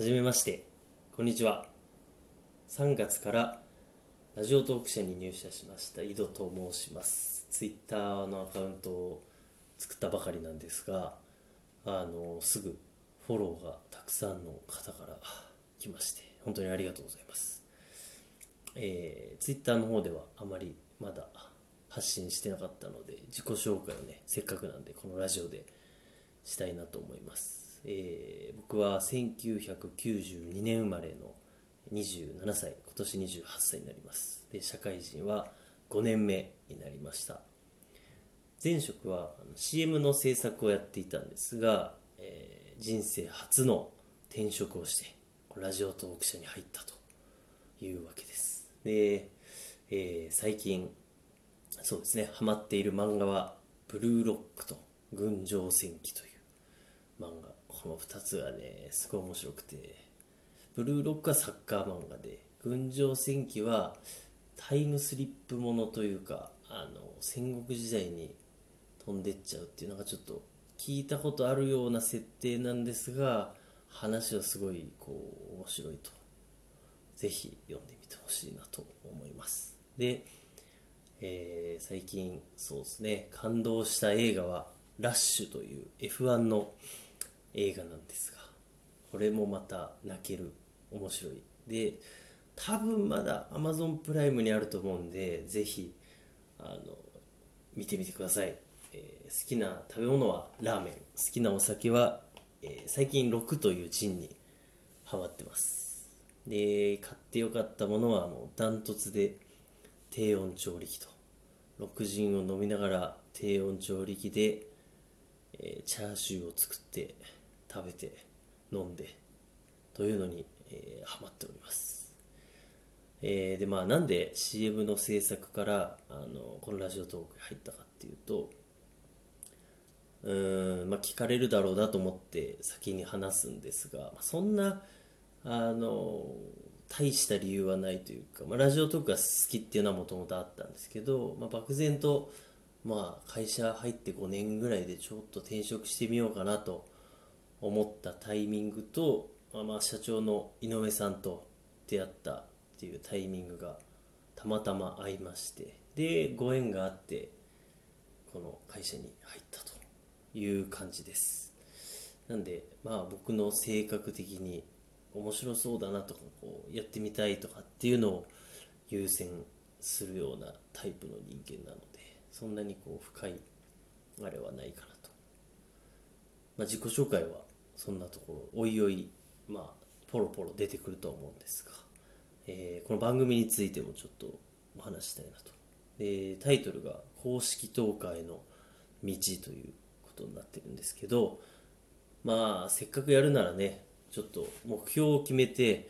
はじめまして。こんにちは。3月からラジオトーク社に入社しました。井戸と申します。ツイッターのアカウントを作ったばかりなんですがあのすぐフォローがたくさんの方から来まして本当にありがとうございます。えー、ツイッターの方ではあまりまだ発信してなかったので自己紹介をねせっかくなんでこのラジオでしたいなと思います。えー、僕は1992年生まれの27歳今年28歳になります。で社会人は5年目になりました。前職は CM の制作をやっていたんですが、えー、人生初の転職をしてラジオトーク社に入ったというわけです。で、えー、最近そうですねハマっている漫画は「ブルーロック」と「群青戦記」という漫画。この2つがねすごい面白くて。ブルーロックはサッカー漫画で群青戦記はタイムスリップものというかあの戦国時代に飛んでっちゃうっていうのがちょっと聞いたことあるような設定なんですが話はすごいこう面白いと。ぜひ読んでみてほしいなと思います。で、えー、最近そうですね感動した映画は「ラッシュ」という F1 の映画なんですがこれもまた泣ける面白い。で多分まだ Amazon プライムにあると思うんでぜひあの見てみてください、えー、好きな食べ物はラーメン。好きなお酒は、えー、最近6というジンにハマってます。で買ってよかったものはもうダントツで低温調理器と6ジンを飲みながら低温調理器で、えー、チャーシューを作って食べて飲んでというのに、えー、ハマっております、えー、でまあなんで CM の制作からあのこのラジオトークに入ったかっていうとうん、まあ、聞かれるだろうなと思って先に話すんですが、そんなあの大した理由はないというか、まあ、ラジオトークが好きっていうのはもともとあったんですけど、まあ、漠然と、まあ、会社入って5年ぐらいでちょっと転職してみようかなと思ったタイミングと、まあ、社長の井上さんと出会ったっていうタイミングがたまたま合いましてでご縁があってこの会社に入ったという感じです。なんでまあ僕の性格的に面白そうだなとかこうやってみたいとかっていうのを優先するようなタイプの人間なのでそんなにこう深いあれはないかなと、まあ、自己紹介はそんなところおいおいまあポロポロ出てくるとは思うんですが、えー、この番組についてもちょっとお話したいなと。でタイトルが「公式トーカーへの道」ということになってるんですけどまあせっかくやるならねちょっと目標を決めて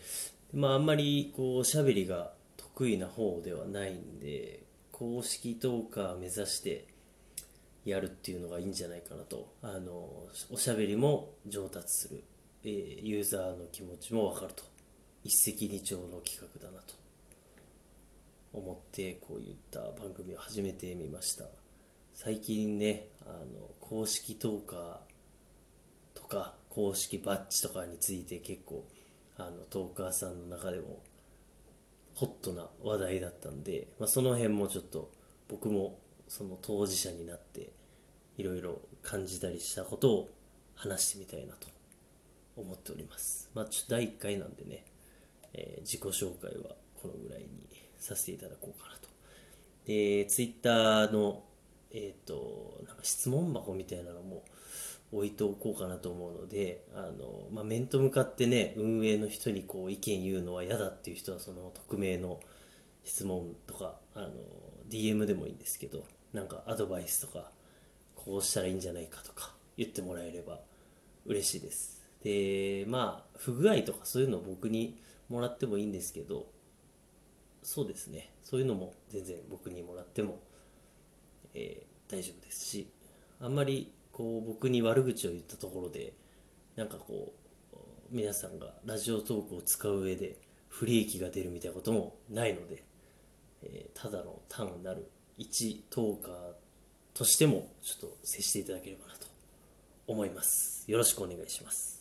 まああんまりこうおしゃべりが得意な方ではないんで公式トーカー目指してやるっていうのがいいんじゃないかなと。あのおしゃべりも上達する、えー、ユーザーの気持ちも分かると。一石二鳥の企画だなと。思ってこういった番組を始めてみました。最近ねあの公式トーカーとか公式バッジとかについて結構あのトーカーさんの中でもホットな話題だったんで、まあ、その辺もちょっと僕もその当事者になっていろいろ感じたりしたことを話してみたいなと思っております。まあ、ちょっと第1回なんでね、えー、自己紹介はこのぐらいにさせていただこうかなと。で、ツイッターの、えっ、ー、と、なんか質問箱みたいなのも置いておこうかなと思うので、あの、まあ、面と向かってね、運営の人にこう意見言うのは嫌だっていう人は、その匿名の質問とか、あの、DM でもいいんですけど、なんかアドバイスとかこうしたらいいんじゃないかとか言ってもらえれば嬉しいです。でまあ不具合とかそういうのを僕にもらってもいいんですけどそうですね。そういうのも全然僕にもらっても、えー、大丈夫ですしあんまりこう僕に悪口を言ったところでなんかこう皆さんがラジオトークを使う上で不利益が出るみたいなこともないので、えー、ただの単なる一トーカーとしてもちょっと接していただければなと思います。よろしくお願いします。